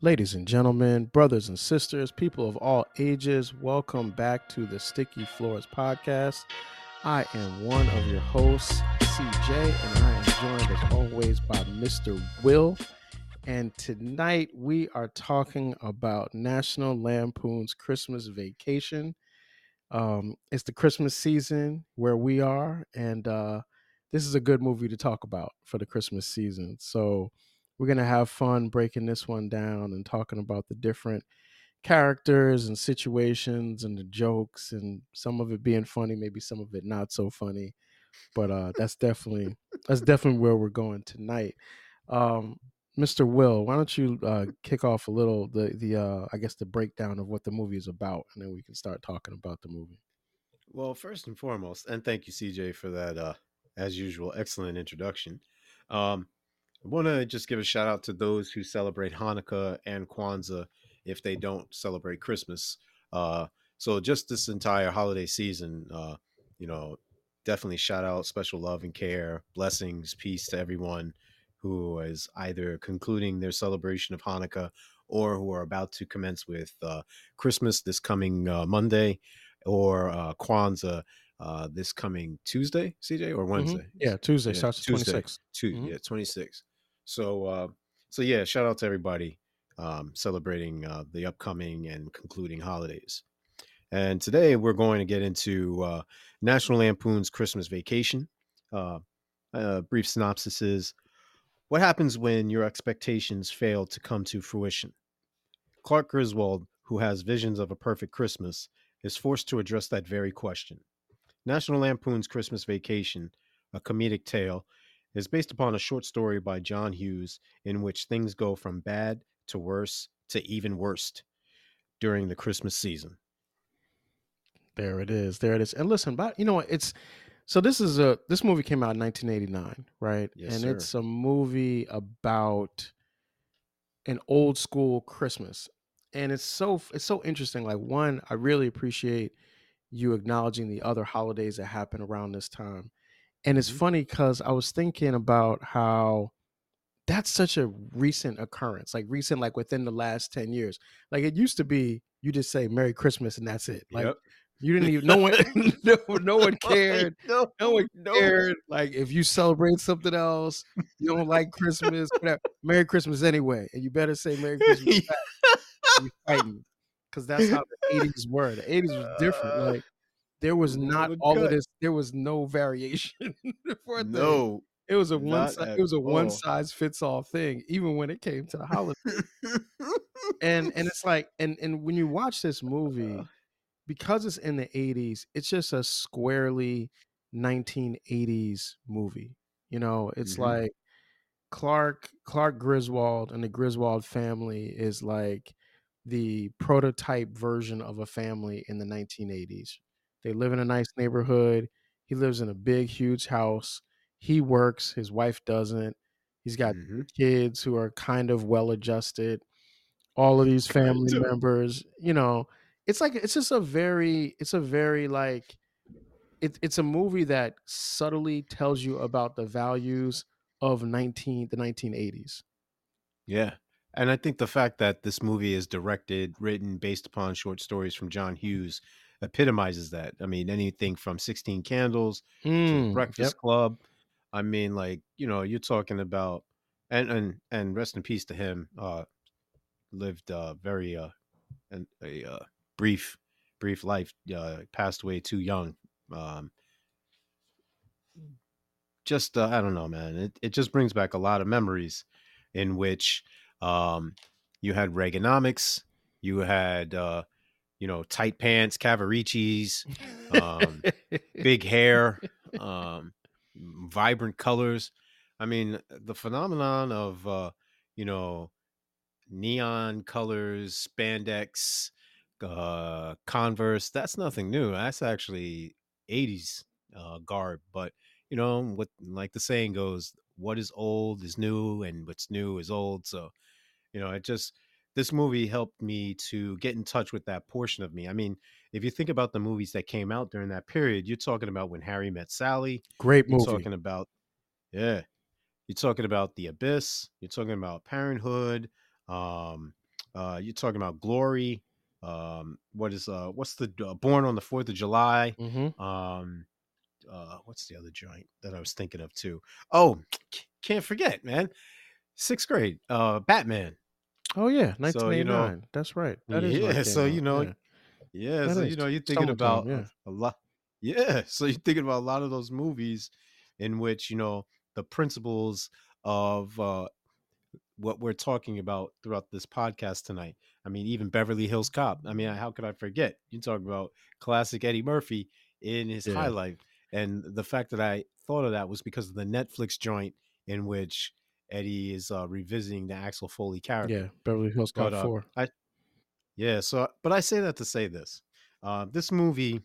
Ladies and gentlemen, brothers and sisters, people of all ages, welcome back to the Sticky Floors podcast. I am one of your hosts, CJ, and I am joined as always by Mr. Will. And tonight we are talking about National Lampoon's Christmas Vacation. Um, it's the Christmas season where we are, and uh, this is a good movie to talk about for the Christmas season. So we're gonna have fun breaking this one down and talking about the different characters and situations and the jokes and some of it being funny, maybe some of it not so funny. But uh, that's definitely that's definitely where we're going tonight. Um, Mr. Will, why don't you uh, kick off a little the the uh, I guess the breakdown of what the movie is about, and then we can start talking about the movie. Well, first and foremost, and thank you, CJ, for that, uh, as usual, excellent introduction. Um, I want to just give a shout out to those who celebrate Hanukkah and Kwanzaa if they don't celebrate Christmas. Uh, so just this entire holiday season, uh, you know, definitely shout out, special love and care, blessings, peace to everyone who is either concluding their celebration of Hanukkah or who are about to commence with uh, Christmas this coming uh, Monday or uh, Kwanzaa uh, this coming Tuesday, CJ, or Wednesday? Mm-hmm. Yeah, Tuesday yeah, starts Tuesday, 26. Two, mm-hmm. Yeah, 26. So, uh, so yeah, shout out to everybody um, celebrating uh, the upcoming and concluding holidays. And today we're going to get into uh, National Lampoon's Christmas Vacation. Uh, a brief synopsis is what happens when your expectations fail to come to fruition? Clark Griswold, who has visions of a perfect Christmas, is forced to address that very question. National Lampoon's Christmas Vacation, a comedic tale, is based upon a short story by John Hughes in which things go from bad to worse to even worst during the Christmas season. There it is. There it is. And listen, but you know what? It's so this is a this movie came out in 1989, right? Yes, and sir. it's a movie about an old school Christmas. And it's so it's so interesting. Like one, I really appreciate you acknowledging the other holidays that happen around this time. And it's Mhm. funny because I was thinking about how that's such a recent occurrence, like recent, like within the last 10 years. Like it used to be you just say Merry Christmas and that's it. Like Yep. you didn't even no one no, no one cared. No, No one no. cared. Like if you celebrate something else, you don't like Christmas, whatever. Merry Christmas anyway. And you better say Merry Christmas. You fighting. Because that's how the 80s were. The 80s was different. Uh, Like there was Rule not the all of this. There was no variation for a thing. No. It was a one. Si- it was a one size fits all thing, even when it came to the holiday. and and it's like, and and when you watch this movie, because it's in the '80s, it's just a squarely 1980s movie. You know, it's Mhm. like Clark Clark Griswold and the Griswold family is like the prototype version of a family in the 1980s. They live in a nice neighborhood. He lives in a big, huge house. He works, his wife doesn't. He's got Mhm. kids who are kind of well adjusted. All of these family Kind of. members, you know, it's like it's just a very, it's a very like it, it's a movie that subtly tells you about the values of 19 the 1980s. Yeah. And I think the fact that this movie is directed, written based upon short stories from John Hughes epitomizes that. I mean, anything from 16 Candles to Mm, Breakfast yep. Club. I mean, like, you know, you're talking about and and and rest in peace to him. Uh lived uh very uh an, a uh brief brief life, uh passed away too young. Um just uh, I don't know, man. It it just brings back a lot of memories in which um you had Reaganomics, you had uh you know tight pants, Cavariccis, um, big hair, um, vibrant colors. I mean, the phenomenon of uh, you know neon colors, spandex, uh, Converse. That's nothing new. That's actually '80s uh, garb. But you know what, like the saying goes, "What is old is new, and what's new is old." So you know, it just this movie helped me to get in touch with that portion of me. I mean, if you think about the movies that came out during that period, you're talking about when Harry met Sally. Great movie. You're talking about yeah. You're talking about The Abyss. You're talking about Parenthood. Um, Uh, you're talking about Glory. Um, what is uh, what's the uh, Born on the Fourth of July? Mm-hmm. Um, uh, what's the other joint that I was thinking of too? Oh, can't forget, man. Sixth grade, uh, Batman. Oh yeah, So, you know- 1989. That's right. That is when it Yeah, so, you know, yeah. Yeah, so is you know, you're thinking summertime, about yeah. a lot. Yeah, so you're thinking about a lot of those movies in which you know the principles of uh, what we're talking about throughout this podcast tonight. I mean, even Beverly Hills Cop. I mean, how could I forget? You talk about classic Eddie Murphy in his Yeah. high life, and the fact that I thought of that was because of the Netflix joint in which Eddie is uh, revisiting the Axel Foley character. Yeah, Beverly Hills Cop But, uh, Four. I, yeah. So, but I say that to say this: uh, this movie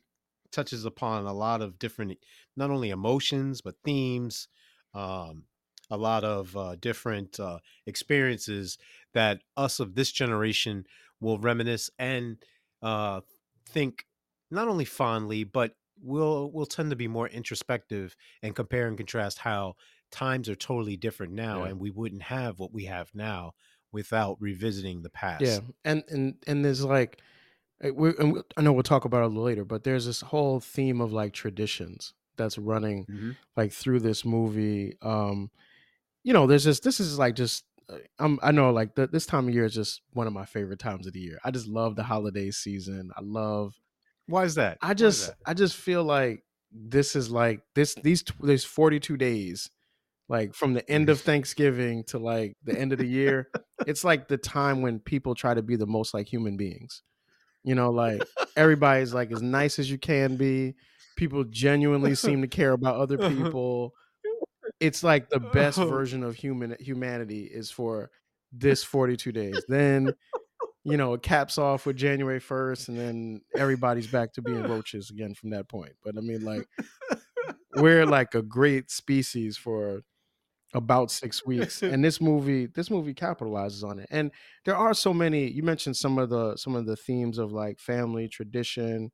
touches upon a lot of different, not only emotions but themes, um, a lot of uh, different uh, experiences that us of this generation will reminisce and uh, think not only fondly, but we'll will tend to be more introspective and compare and contrast how times are totally different now, Yeah. and we wouldn't have what we have now without revisiting the past. Yeah, and and and there's like, uh, we and we- I know we'll talk about it a little later, but there's this whole theme of like traditions that's running Mhm. like through this movie. Um, you know, there's just this is like just. uh, I'm, I know, like the, this time of year is just one of my favorite times of the year. I just love the holiday season. I love Why is that? I just? I just feel like this is like this these there's 42 days like from the end of Thanksgiving to like the end of the year. it's like the time when people try to be the most like human beings. You know, like everybody's like as nice as you can be. People genuinely seem to care about other uh-huh. people. It's like the best Oh. version of human humanity is for this 42 days. Then you know, it caps off with January 1st, and then everybody's back to being roaches again from that point. But I mean, like, we're like a great species for about six weeks. And this movie, this movie capitalizes on it. And there are so many, you mentioned some of the some of the themes of like family, tradition.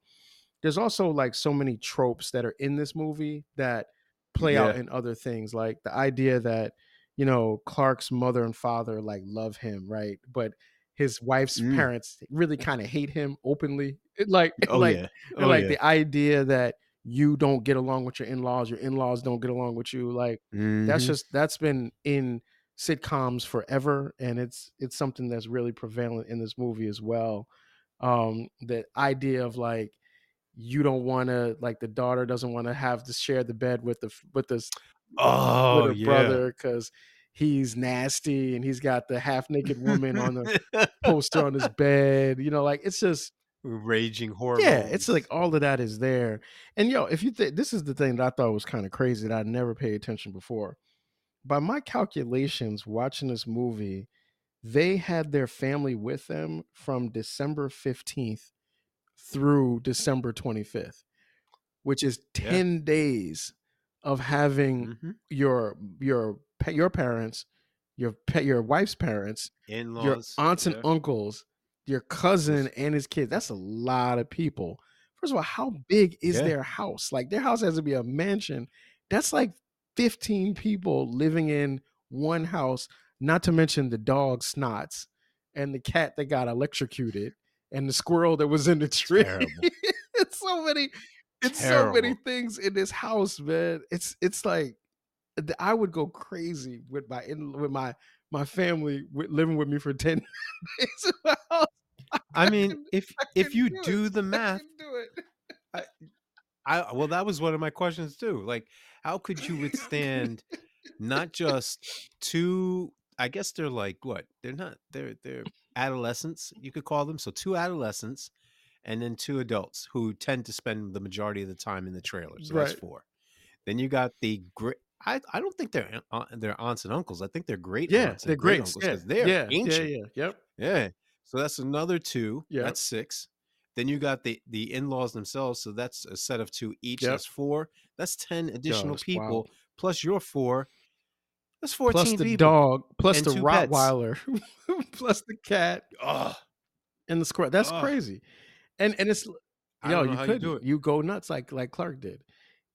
There's also like so many tropes that are in this movie that play out in other things. Like the idea that, you know, Clark's mother and father like love him, right? But his wife's Mm. parents really kind of hate him openly. It, like, Oh like, yeah. Oh like yeah. the idea that you don't get along with your in-laws, your in-laws don't get along with you. Like that's Mhm. just that's been in sitcoms forever, and it's it's something that's really prevalent in this movie as well. Um, the idea of like you don't want to like the daughter doesn't want to have to share the bed with the with this oh with yeah. brother because he's nasty and he's got the half naked woman on the poster on his bed. You know, like it's just Raging horror. yeah, it's like all of that is there. And yo, if you think this is the thing that I thought was kind of crazy that I never paid attention before. By my calculations, watching this movie, they had their family with them from December 15th through December 25th, which is Yeah. 10 days of having Mhm. your your your parents, your your wife's parents, your in-laws. aunts and uncles, your cousin and his kids. That's a lot of people. First of all, how big is Yeah. their house? Like their house has to be a mansion. That's like 15 people living in one house, not to mention the dog snots and the cat that got electrocuted and the squirrel that was in the tree. It's so many it's so many things in this house, man. It's it's like I would go crazy with my in with my my family with, living with me for 10 days. I mean, if I if you do do the math, it. I well, that was one of my questions too. Like, how could you withstand not just two? I guess they're like what? They're not. They're they're adolescents. You could call them. So two adolescents, and then two adults who tend to spend the majority of the time in the trailer. So that's four. Then you got the. I, I don't think they're an- they're aunts and uncles. I think they're great Yeah, aunts. they're great. uncles Yeah, they're yeah, ancient. yeah, yeah. Yep. Yeah. So that's another two. Yeah, That's six. Then you got the the in laws themselves. So that's a set of two each. Yep. That's four. That's ten additional that's people wild. plus your four. That's fourteen Plus the people. dog, plus the. Rottweiler, plus the cat Ugh. and the squirrel. That's Ugh. crazy. And and it's yo, know you you could do it. you go nuts like like Clark did.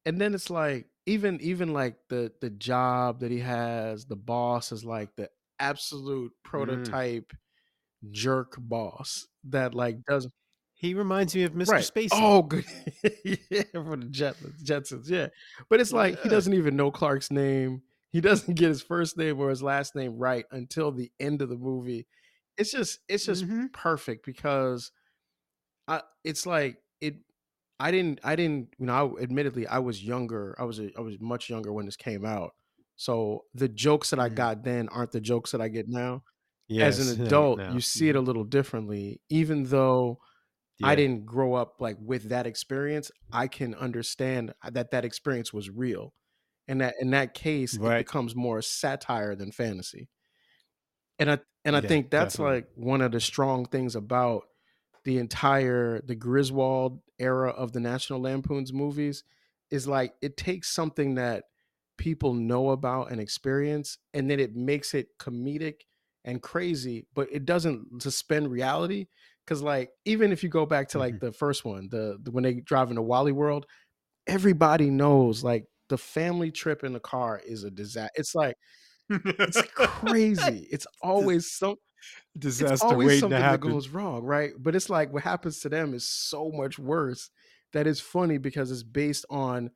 And then it's like even even like the the job that he has, the boss is like the absolute Mm. prototype jerk boss that like doesn't He reminds me of Mr. right. Spacely. Oh, good. yeah, for the Jetsons, Jetsons. Yeah, but it's like he doesn't even know Clark's name. He doesn't get his first name or his last name right until the end of the movie. It's just it's just Mhm. perfect because I it's like it I didn't I didn't you know I, admittedly I was younger I was a, I was much younger when this came out so the jokes that I Mhm. got then aren't the jokes that I get now Yes. as an adult no. you see it a little differently even though I didn't grow up like with that experience I can understand that that experience was real and that in that case it becomes more satire than fantasy and I and I Yeah, think that's definitely. like one of the strong things about the entire the Griswold era of the National Lampoon's movies is like it takes something that people know about and experience and then it makes it comedic and crazy but it doesn't suspend reality cuz like even if you go back to like Mhm. the first one the, the when they drive into Wally World everybody knows like the family trip in the car is a disaster it's like it's crazy it's always some it's Disaster always something that goes wrong, right? But it's like what happens to them is so much worse that it's funny because it's based on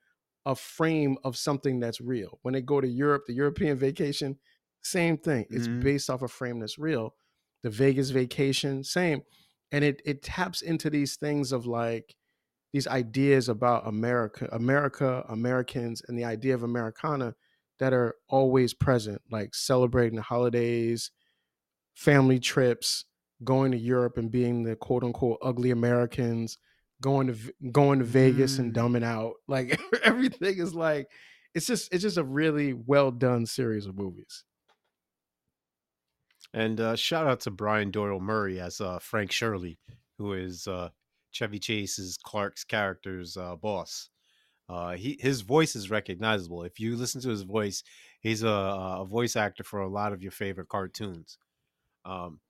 a frame of something that's real. When they go to Europe, the European vacation, same thing. It's Mhm. based off a frame that's real. The Vegas vacation, same. And it it taps into these things of like these ideas about America, America, Americans, and the idea of Americana that are always present, like celebrating the holidays, family trips, going to Europe and being the quote unquote ugly Americans, going to going to Vegas and Mm. dumbing out. Like everything is like it's just it's just a really well done series of movies. And uh, shout out to Brian Doyle Murray as uh, Frank Shirley, who is uh, Chevy Chase's Clark's character's uh, boss. Uh, he his voice is recognizable. If you listen to his voice, he's a, a voice actor for a lot of your favorite cartoons. Um,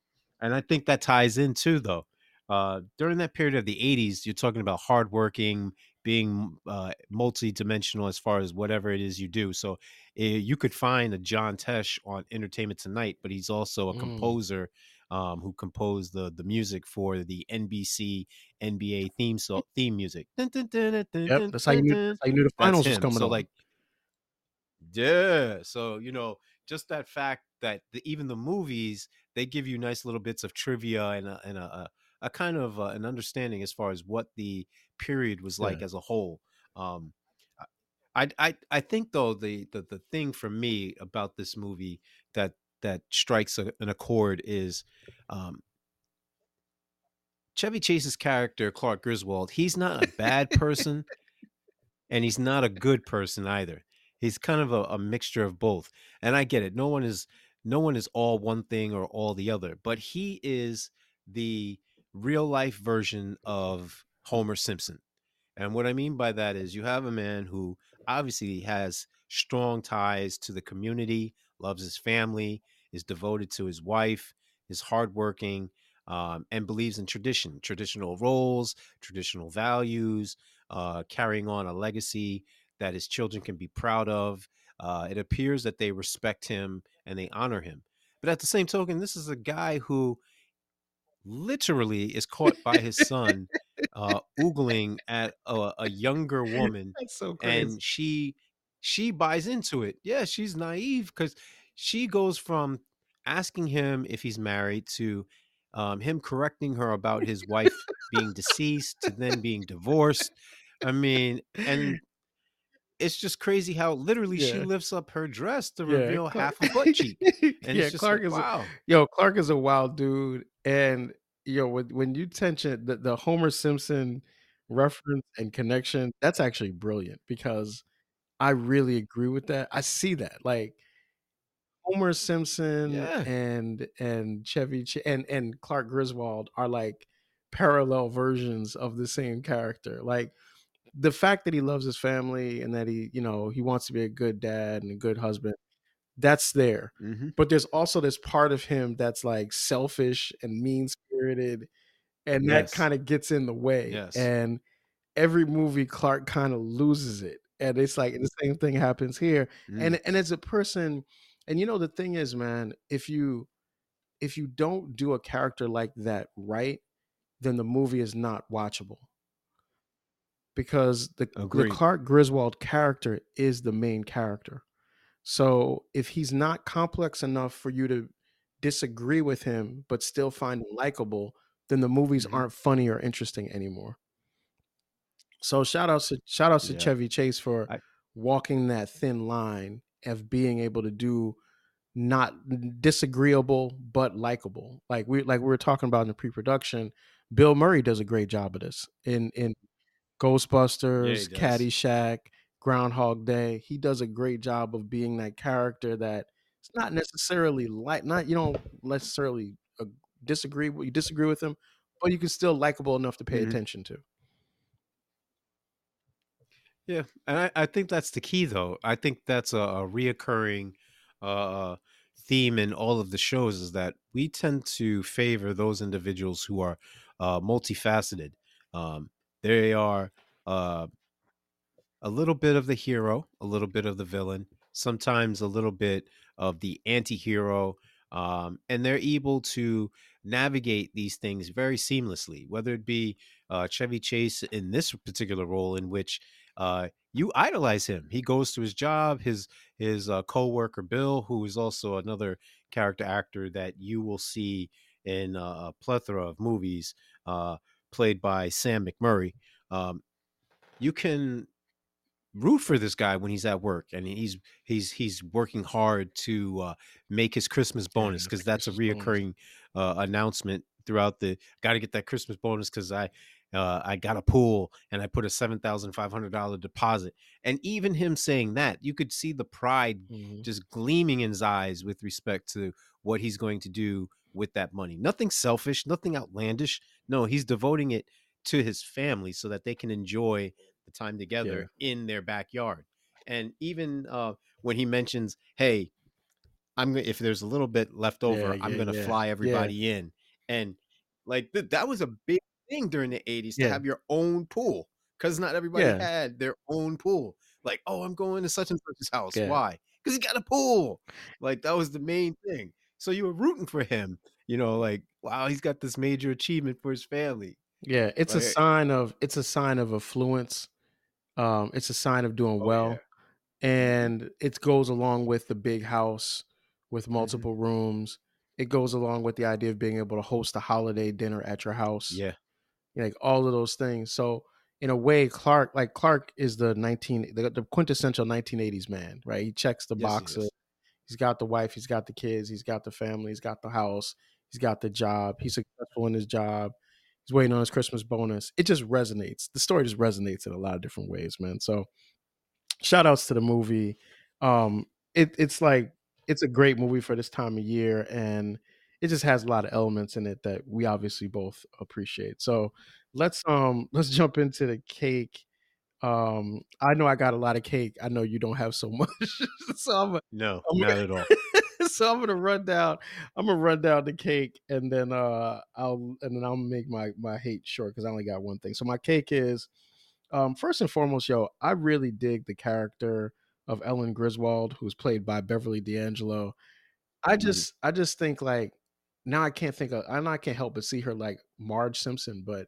and I think that ties in too, though. Uh, during that period of the '80s, you're talking about hardworking, being uh, multi-dimensional as far as whatever it is you do. So uh, you could find a John Tesh on Entertainment Tonight, but he's also a Mm. composer um, who composed the the music for the NBC NBA theme so theme music. Yep, that's how you knew, how you knew the finals was coming So on. like, yeah. So you know, just that fact that the, even the movies they give you nice little bits of trivia and a, and a, a, a kind of uh, an understanding as far as what the period was like Yeah. as a whole. Um, I I I think though the the the thing for me about this movie that that strikes a, an accord is um Chevy Chase's character Clark Griswold. He's not a bad person and he's not a good person either. He's kind of a, a mixture of both. And I get it. No one is no one is all one thing or all the other, but he is the real life version of Homer Simpson. And what I mean by that is you have a man who obviously has strong ties to the community, loves his family, is devoted to his wife, is hardworking, um, and believes in tradition, traditional roles, traditional values, uh, carrying on a legacy that his children can be proud of. Uh, it appears that they respect him and they honor him. But at the same token, this is a guy who literally is caught by his son uh oogling at a, a younger woman That's so crazy. and she she buys into it yeah she's naive because she goes from asking him if he's married to um, him correcting her about his wife being deceased to then being divorced i mean and it's just crazy how literally she lifts up her dress to Yeah, reveal Clark- half a butt cheek and yeah, it's just Clark like, is a, wow yo, Clark is a wild dude, and yo, when when you tension the, the Homer Simpson reference and connection, that's actually brilliant because I really agree with that. I see that like Homer Simpson Yeah. and and Chevy Ch- and and Clark Griswold are like parallel versions of the same character. Like the fact that he loves his family and that he, you know, he wants to be a good dad and a good husband, that's there. hmm But there's also this part of him that's like selfish and mean spirited, and that kind of gets in the way. Yes. And every movie, Clark kind of loses it. And it's like the same thing happens here. Mm. And and as a person, and you know the thing is, man, if you if you don't do a character like that right, then the movie is not watchable. Because the, the Clark Griswold character is the main character. So if he's not complex enough for you to disagree with him but still find him likable, then the movies Mhm. aren't funny or interesting anymore. So shout outs to shout outs to Yeah. Chevy Chase for I- walking that thin line of being able to do not disagreeable but likable. Like we like we were talking about in the pre-production, Bill Murray does a great job of this in in Ghostbusters, does. Caddyshack, Groundhog Day. He does a great job of being that character that it's not necessarily like not you don't necessarily disagree you disagree with him, but you can still likable enough to pay Mhm. attention to. Yeah, and I, I think that's the key, though. I think that's a, a reoccurring uh, theme in all of the shows is that we tend to favor those individuals who are uh, multifaceted. Um, they are uh, a little bit of the hero, a little bit of the villain, sometimes a little bit of the anti-hero, um, and they're able to navigate these things very seamlessly. Whether it be uh, Chevy Chase in this particular role, in which uh, you idolize him, he goes to his job. His his uh, co-worker Bill, who is also another character actor that you will see in uh, a plethora of movies, uh, played by Sam McMurray. Um, you can root for this guy when he's at work and he's he's he's working hard to uh, make his Christmas bonus because that's a reoccurring uh, announcement throughout the. Got to get that Christmas bonus because I uh, I got a pool and I put a seven thousand five hundred dollar deposit. And even him saying that, you could see the pride Mhm. just gleaming in his eyes with respect to what he's going to do with that money. Nothing selfish, nothing outlandish. No, he's devoting it to his family so that they can enjoy the time together in their backyard. And even uh, when he mentions, "Hey, I'm gonna if there's a little bit left over, Yeah, I'm yeah, gonna yeah, fly yeah. everybody in," and like th- that was a big thing during the '80s to have your own pool because not everybody Yeah. had their own pool. Like, oh, I'm going to such and such's house. Yeah. Why? Because he got a pool. Like that was the main thing. So you were rooting for him. You know, like wow, he's got this major achievement for his family. Yeah, it's a sign of it's a sign of affluence. Um, it's a sign of doing Oh, well, yeah. and it goes along with the big house with Mm-hmm. multiple rooms. It goes along with the idea of being able to host a holiday dinner at your house. Yeah. Like all of those things. So in a way, Clark, like Clark, is the nineteen the, the quintessential nineteen eighties man, right? He checks the Yes, he. He's got the wife, he's got the kids, he's got the family, he's got the house, he's got the job, he's successful in his job, he's waiting on his Christmas bonus. It just resonates. The story just resonates in a lot of different ways, man. So shout outs to the movie. Um it, it's like it's a great movie for this time of year and it just has a lot of elements in it that we obviously both appreciate. So let's um let's jump into the cake. Um I know I got a lot of cake. I know you don't have so much. so I'm No, I'm not at all. so I'm gonna run down. I'm gonna run down the cake, and then uh, I'll and then I'll make my my hate short because I only got one thing. So my cake is, um, first and foremost, yo, I really dig the character of Ellen Griswold, who's played by Beverly D'Angelo. I Mhm. just I just think like now I can't think of I know I can't help but see her like Marge Simpson, but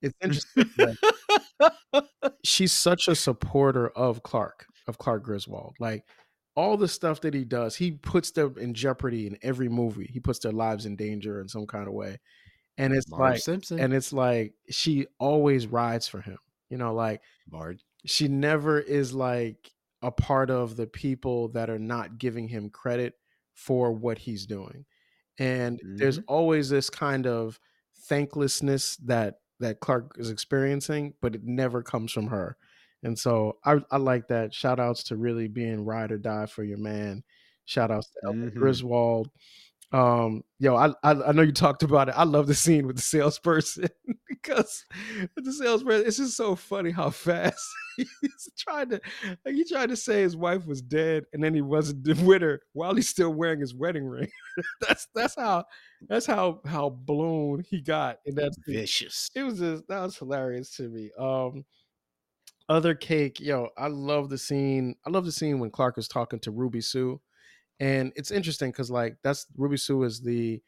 it's interesting. like, she's such a supporter of Clark, of Clark Griswold. Like all the stuff that he does, he puts them in jeopardy in every movie. He puts their lives in danger in some kind of way. And it's Marge like Simpson. and it's like she always rides for him. You know, like Marge. she never is like a part of the people that are not giving him credit for what he's doing. And there's always this kind of thanklessness that that Clark is experiencing, but it never comes from her. And so I, I like that. Shout outs to really being ride or die for your man. Shout outs to Mhm. Griswold. Um, yo, I, I I know you talked about it. I love the scene with the salesperson because the salesperson, it's just so funny how fast he's trying to like he tried to say his wife was dead and then he wasn't with her while he's still wearing his wedding ring. that's that's how that's how how blown he got in that scene Vicious. it was just that was hilarious to me. Um other cake, yo, I love the scene. I love the scene when Clark is talking to Ruby Sue. And it's interesting because like that's Ruby Sue is the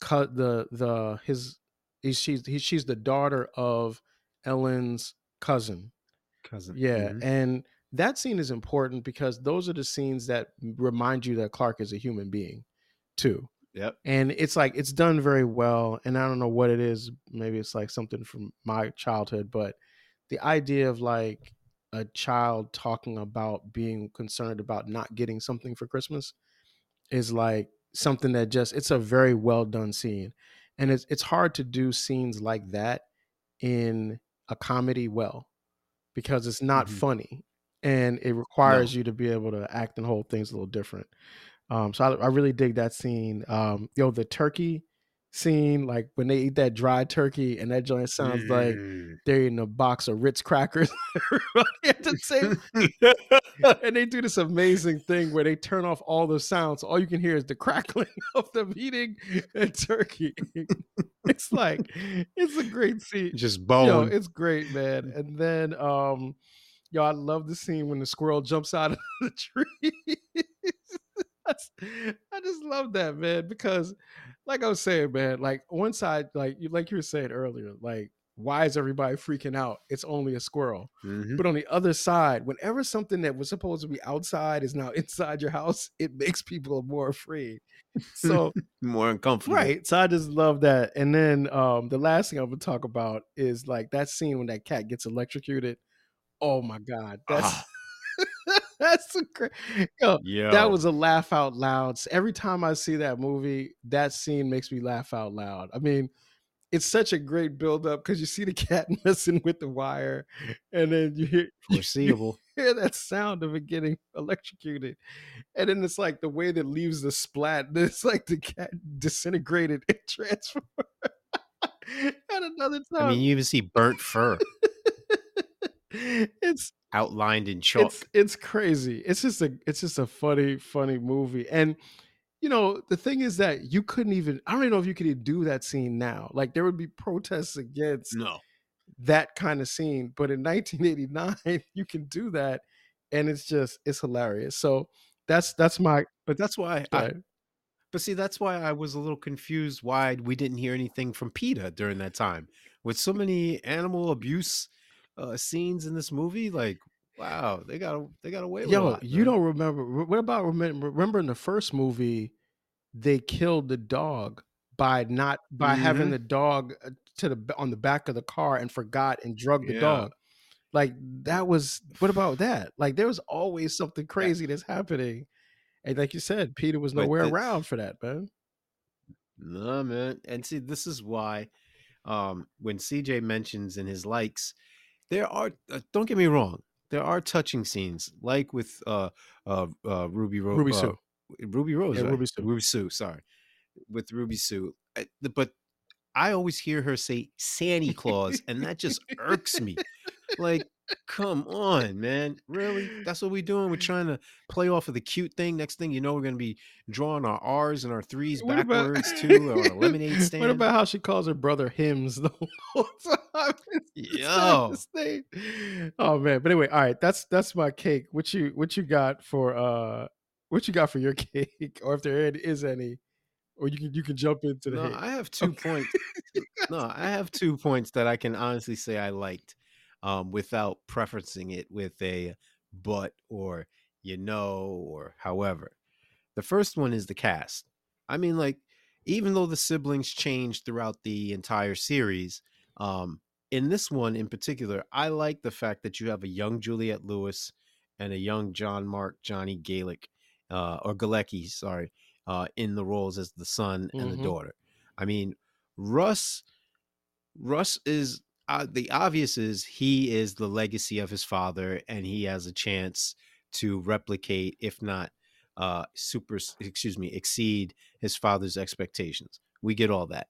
cut the the his he's she's he, she's the daughter of Ellen's cousin. Cousin. Yeah, Mhm. and that scene is important because those are the scenes that remind you that Clark is a human being, too. Yep. And it's like it's done very well. And I don't know what it is. Maybe it's like something from my childhood, but the idea of like a child talking about being concerned about not getting something for Christmas is like something that just it's a very well done scene. And it's it's hard to do scenes like that in a comedy well because it's not Mhm. funny and it requires you to be able to act and hold things a little different. Um, so I, I really dig that scene. Um, yo, the turkey scene, like when they eat that dry turkey, and that joint sounds like Mm. they're eating a box of Ritz crackers at the table. and they do this amazing thing where they turn off all the sounds. All you can hear is the crackling of them eating a turkey. it's like it's a great scene. Just Yo, bone. it's great, man. And then um yo, I love the scene when the squirrel jumps out of the tree. I just love that, man, because like I was saying, man, like one side, like you like you were saying earlier, like why is everybody freaking out? It's only a squirrel. Mhm. But on the other side, whenever something that was supposed to be outside is now inside your house, it makes people more afraid. So More uncomfortable. Right. So I just love that. And then um the last thing I'm gonna talk about is like that scene when that cat gets electrocuted. Oh my god. That's Ah. that's a great yo, Yo. that was a laugh out loud. Every time I see that movie, that scene makes me laugh out loud. I mean, it's such a great build up because you see the cat messing with the wire, and then you hear you foreseeable. hear that sound of it getting electrocuted. And then it's like the way that leaves the splat, it's like the cat disintegrated and transformed. At another time, I mean, you even see burnt fur it's outlined in chalk. it's it's crazy. It's just a it's just a funny, funny movie. And you know, the thing is that you couldn't even I don't even know if you could even do that scene now. Like there would be protests against no. that kind of scene. But in 1989, you can do that, and it's just it's hilarious. So that's that's my But that's why I, but see that's why I was a little confused why we didn't hear anything from PETA during that time. With so many animal abuse uh scenes in this movie, like wow, they got they got away with a Yo, lot, you man. don't remember? What about remember? Remember in the first movie, they killed the dog by not by having Mhm. the dog uh, to the on the back of the car and forgot and drug the Yeah. dog. Like that was what about that? Like there was always something crazy that's happening, and like you said, PETA was nowhere the- around for that, man. No, man. And see, this is why um when CJ mentions in his likes, there are uh, don't get me wrong, there are touching scenes like with uh uh, uh Ruby Rose Ruby uh, Sue. Ruby Rose, Yeah, right? Ruby Sue. Ruby Sue, sorry. With Ruby Sue. I- But I always hear her say Santa Claus and that just irks me. Like come on, man. Really? That's what we're doing. We're trying to play off of the cute thing. Next thing you know, we're gonna be drawing our R's and our threes What about- backwards too on a lemonade stand. What about how she calls her brother hymns the whole time? It's Yo. Oh man. But anyway, all right. That's that's my cake. What you what you got for uh what you got for your cake? Or if there is any, or you can you can jump into the No, hate. I have two points. No, I have two points that I can honestly say I liked, um, without preferencing it with a but or you know or however. The first one is the cast. I mean, like, even though the siblings changed throughout the entire series, um, in this one in particular, I like the fact that you have a young Juliette Lewis and a young John Mark Johnny Gaelic, uh, or Galecki, sorry, uh, in the roles as the son and Mhm. the daughter. I mean, Russ, Russ is uh, the obvious is he is the legacy of his father, and he has a chance to replicate, if not uh, super, excuse me, exceed his father's expectations. We get all that,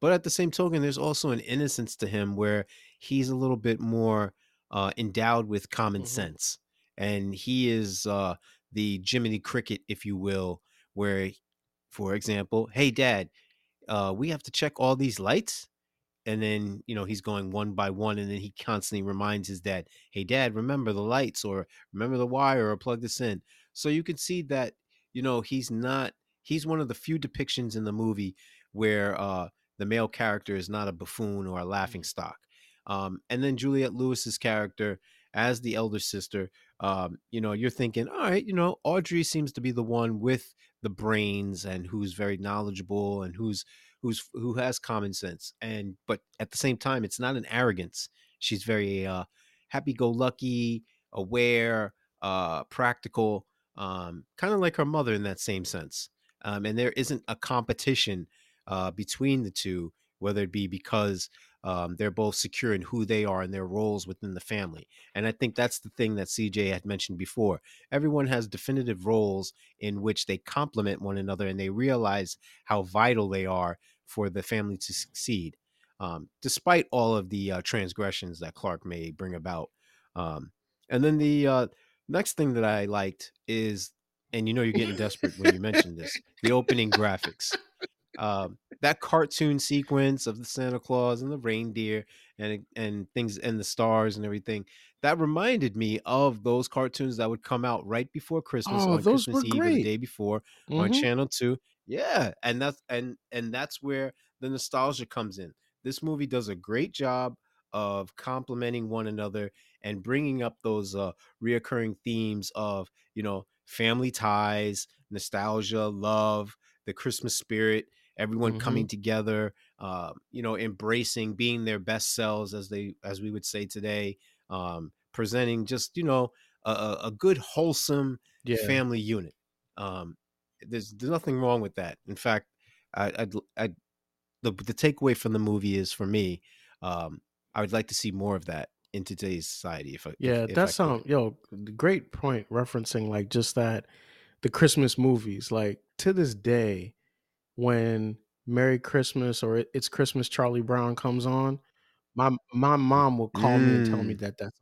but at the same token, there's also an innocence to him where he's a little bit more uh, endowed with common Mhm. sense, and he is uh, the Jiminy Cricket, if you will, where, for example, hey, Dad, uh, we have to check all these lights. And then, you know, he's going one by one. And then he constantly reminds his dad, hey, dad, remember the lights or remember the wire or plug this in. So you can see that, you know, he's not, he's one of the few depictions in the movie where uh, the male character is not a buffoon or a laughing stock. Um, and then Juliette Lewis's character as the elder sister, um, you know, you're thinking, all right, you know, Audrey seems to be the one with the brains and who's very knowledgeable and who's who's who has common sense. And but at the same time, it's not an arrogance. She's very uh, happy-go-lucky, aware, uh, practical, um, kind of like her mother in that same sense. Um, and there isn't a competition uh, between the two, whether it be because um, they're both secure in who they are and their roles within the family. And I think that's the thing that CJ had mentioned before. Everyone has definitive roles in which they complement one another and they realize how vital they are for the family to succeed, um, despite all of the uh, transgressions that Clark may bring about. Um, and then the uh, next thing that I liked is, and you know, you're getting desperate when you mention this the opening graphics um, that cartoon sequence of the Santa Claus and the reindeer and and things and the stars and everything that reminded me of those cartoons that would come out right before Christmas Oh, on those Christmas were Eve the day before on hmm Channel Two. Yeah, and that's and and that's where the nostalgia comes in. This movie does a great job of complementing one another and bringing up those uh reoccurring themes of you know family ties, nostalgia, love, the Christmas spirit everyone hmm coming together um, you know embracing being their best selves as they as we would say today um, presenting just you know a, a good wholesome Yeah. family unit um, there's, there's nothing wrong with that in fact I, I'd, i the, the takeaway from the movie is for me um, i would like to see more of that in today's society if i Yeah, if I that's could um yo, great point referencing like just that the Christmas movies. Like to this day, when Merry Christmas or It's Christmas Charlie Brown comes on, my my mom will call me and tell me Mm, that that's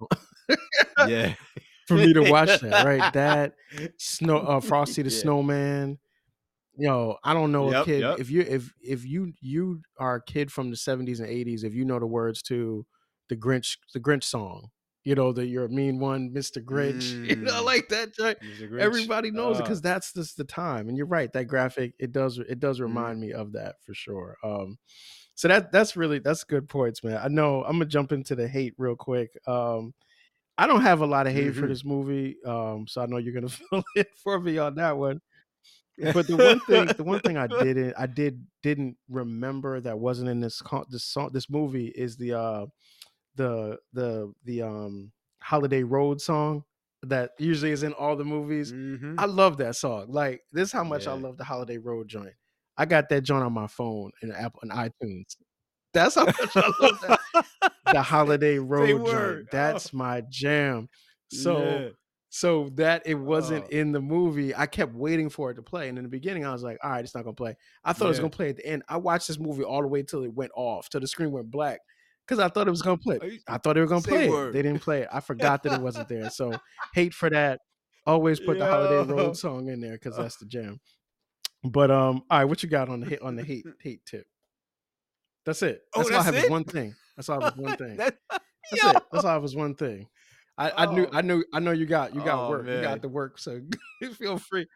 yeah for me to watch that, right? That snow uh Frosty the yeah Snowman. Yo, I don't know a kid yep if you if if you you are a kid from the 70s and 80s, if you know the words to the Grinch the Grinch song, you know, that you're a mean one, Mr. Grinch, you know, mm, like that. Grinch. Everybody knows it Uh, because that's just the time. And you're right, that graphic it does it does mm, remind me of that for sure. Um, so that that's really that's good points, man. I know I'm gonna jump into the hate real quick. Um, I don't have a lot of hate for mhm. this movie, um, so I know you're gonna fill it for me on that one. But the one thing, the one thing I didn't, I did didn't remember that wasn't in this con- this song, this movie is the uh the the the um Holiday Road song that usually is in all the movies. I Mhm. love that song. Like this, is how much I love the Holiday Road joint. I got that joint on my phone and Apple and iTunes. That's how much I love that the Holiday Road joint. Oh, That's my jam. So yeah. so that it wasn't Oh, in the movie. I kept waiting for it to play. And in the beginning, I was like, all right, it's not gonna play. I thought it was gonna play at the end. I watched this movie all the way till it went off, till the screen went black. Because I thought it was gonna play. I thought they were gonna play it. They didn't play it. I forgot that it wasn't there. So hate for that. Always put the Holiday Road song in there because that's the jam. But um, all right, what you got on the hate on the hate hate tip? That's it. Oh, That's all I have is it? one thing. That's all I have is one thing. That's Yo. it. That's all I have is one thing. I, I knew Oh. I knew I know you got you got Oh, work. You got the work. So feel free.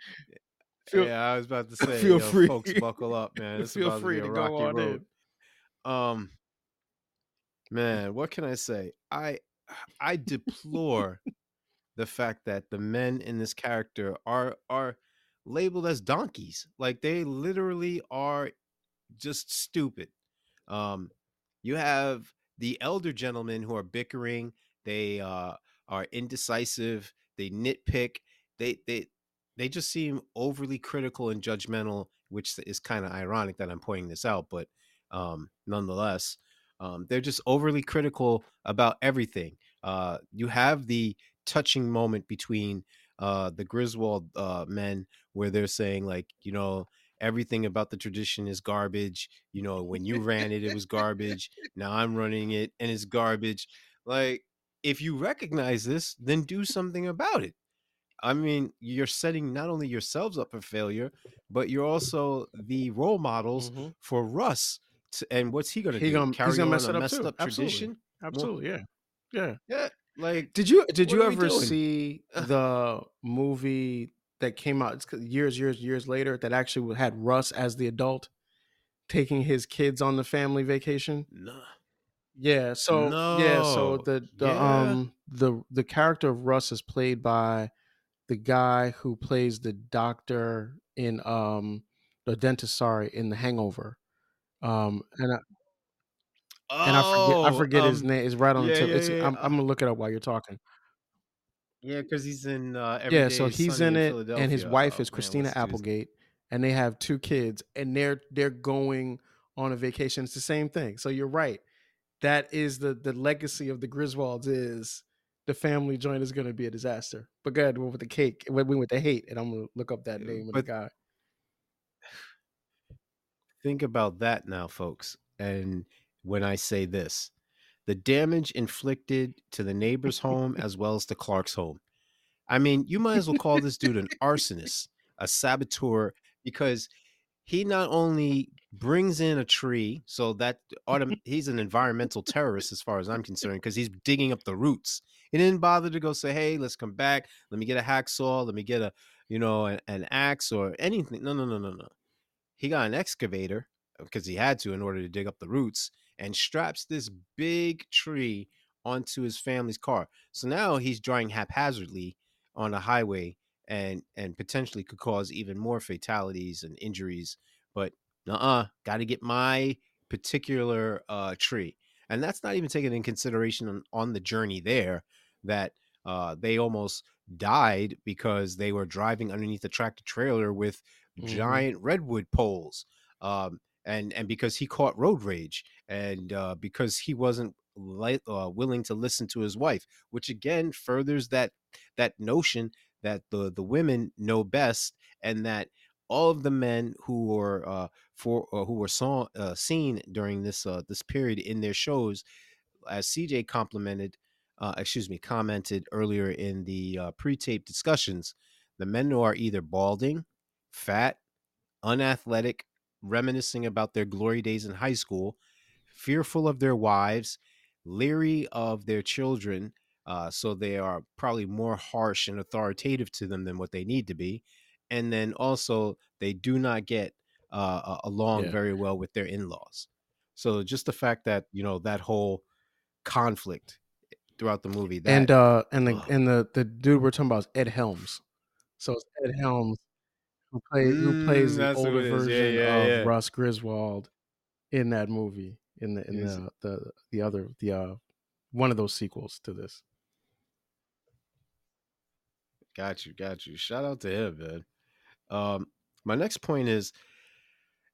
Feel yeah, I was about to say, feel yo, free. folks, buckle up, man. It's feel about free to to go on road. in. Um, man, what can I say? I I deplore the fact that the men in this character are are labeled as donkeys. Like they literally are just stupid. Um, you have the elder gentlemen who are bickering. They uh, are indecisive. They nitpick. They they they just seem overly critical and judgmental, which is kind of ironic that I'm pointing this out, but um, nonetheless, um, they're just overly critical about everything. Uh, you have the touching moment between uh, the Griswold uh, men where they're saying like, you know, everything about the tradition is garbage. You know, when you ran it, it was garbage. Now I'm running it and it's garbage. Like, if you recognize this, then do something about it. I mean, you're setting not only yourselves up for failure, but you're also the role models Mhm. for Russ. And what's he gonna He do? gonna- he's gonna on mess it up messed too. up Absolutely. tradition? Absolutely, yeah, yeah. Yeah, like Did you did you ever see the movie that came out years years years later that actually had Russ as the adult? taking his kids on the family vacation. No. Yeah, so yeah, so the the Yeah. um the the character of Russ is played by the guy who plays the doctor in um the dentist sorry in The Hangover. Um and I, and I forget I Oh, forget his um, name. It's right on the tip. yeah, It's yeah. I'm, I'm gonna look it up while you're talking. yeah, because he's in uh, Yeah, so he's in in it, and his wife Oh is Christina his- Applegate, and they have two kids, and they're they're going on a vacation. It's the same thing. So you're right. That is the the legacy of the Griswolds is the family joint is going to be a disaster. But go ahead, we went with the cake. We went with the hate, and I'm gonna look up that Yeah, name of but- the guy. Think about that now, folks. And when I say this, the damage inflicted to the neighbor's home as well as to Clark's home. I mean, you might as well call this dude an arsonist, a saboteur, because he not only brings in a tree, so that autom- he's an environmental terrorist as far as I'm concerned, because he's digging up the roots. He didn't bother to go say, "Hey, let's come back. Let me get a hacksaw. Let me get a, you know, an, an axe or anything." No, no, no, no, no. He got an excavator because he had to in order to dig up the roots and straps this big tree onto his family's car. So now he's driving haphazardly on a highway and and potentially could cause even more fatalities and injuries. But uh-uh, got to get my particular uh, tree, and that's not even taken in consideration on, on the journey there. That uh, they almost died because they were driving underneath a tractor trailer with Mhm. giant redwood poles. Um, and and because he caught road rage and uh, because he wasn't uh, willing to listen to his wife which again furthers that that notion that the the women know best and that all of the men who were uh, for uh, who were saw uh, seen during this uh, this period in their shows as CJ complimented uh, excuse me commented earlier in the uh, pre-tape discussions the men who are either balding fat unathletic reminiscing about their glory days in high school, fearful of their wives, leery of their children. Uh, so they are probably more harsh and authoritative to them than what they need to be. And then also, they do not get uh, along Yeah. very well with their in laws. So just the fact that, you know, that whole conflict throughout the movie. That, and uh and the and the the dude we're talking about is Ed Helms. So it's Ed Helms who plays who plays Mm, the older is. Yeah, version yeah, of yeah. Russ Griswold in that movie in the in the the the other the uh one of those sequels to this. Got you, got you. Shout out to him, man. Um, my next point is,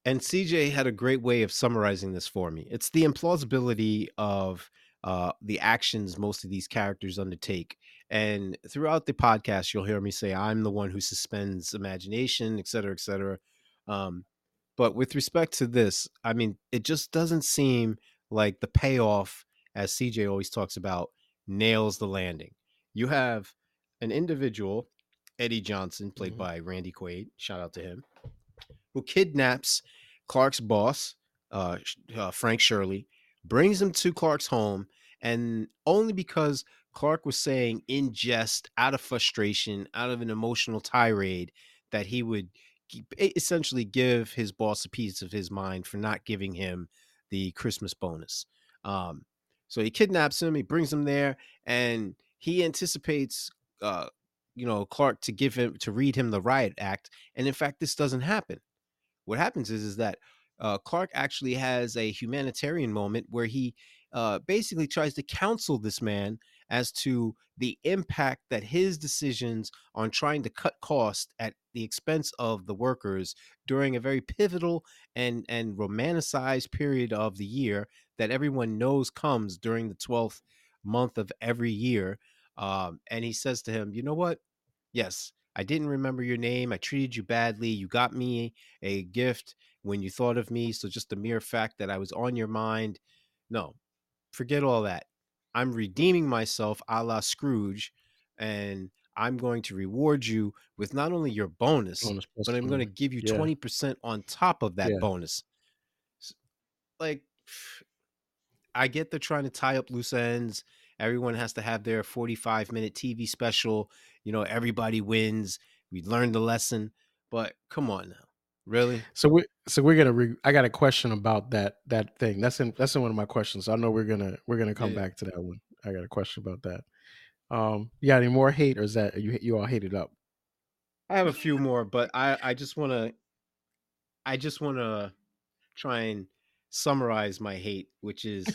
and CJ had a great way of summarizing this for me. It's the implausibility of uh, the actions most of these characters undertake. And throughout the podcast, you'll hear me say, I'm the one who suspends imagination, et cetera, et cetera. Um, but with respect to this, I mean, it just doesn't seem like the payoff, as CJ always talks about, nails the landing. You have an individual, Eddie Johnson, played Mhm. by Randy Quaid, shout out to him, who kidnaps Clark's boss, uh, uh, Frank Shirley, brings him to Clark's home, and only because Clark was saying in jest, out of frustration, out of an emotional tirade, that he would essentially give his boss a piece of his mind for not giving him the Christmas bonus. Um, so he kidnaps him, he brings him there, and he anticipates, uh, you know, Clark to give him to read him the riot act, and in fact, this doesn't happen. What happens is is that uh, Clark actually has a humanitarian moment where he uh, basically tries to counsel this man as to the impact that his decisions on trying to cut cost at the expense of the workers during a very pivotal and and romanticized period of the year that everyone knows comes during the 12th month of every year um, and he says to him you know what? Yes i didn't remember your name. I treated you badly. You got me a gift when you thought of me so just the mere fact that i was on your mind no forget all that i'm redeeming myself a la scrooge and i'm going to reward you with not only your bonus Bonus but I'm going to give you Yeah. 20% on top of that Yeah. bonus. Like, I get they're trying to tie up loose ends. Everyone has to have their 45 minute TV special. You know, everybody wins. We learned the lesson. But come on now. Really? So we so we're gonna. Re- I got a question about that that thing. That's in that's in one of my questions. I know we're gonna we're gonna come Yeah. back to that one. I got a question about that. Um, you got any more hate, or is that you you all hated up? I have a few more, but I I just want to I just want to try and summarize my hate, which is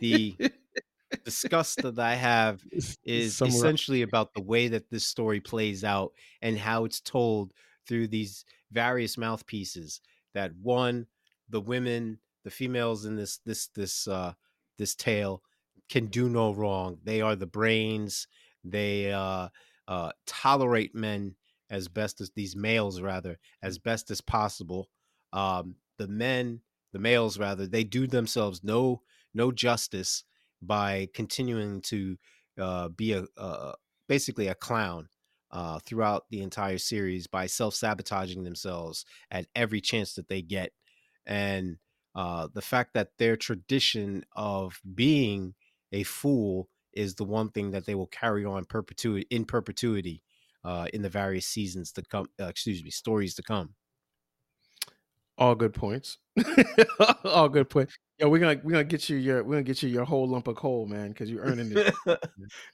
the disgust that I have is Summarize. essentially about the way that this story plays out and how it's told through these various mouthpieces that one the women the females in this this this uh this tale can do no wrong. They are the brains. They uh uh tolerate men as best as these males rather as best as possible. Um the men the males rather they do themselves no no justice by continuing to uh, be a uh, basically a clown uh, throughout the entire series by self sabotaging themselves at every chance that they get, and uh, the fact that their tradition of being a fool is the one thing that they will carry on perpetuity in perpetuity uh, in the various seasons to come. Uh, excuse me, stories to come. All good points. All good points. Yo, we're gonna we're gonna get you your we're gonna get you your whole lump of coal, man, because you're earning it.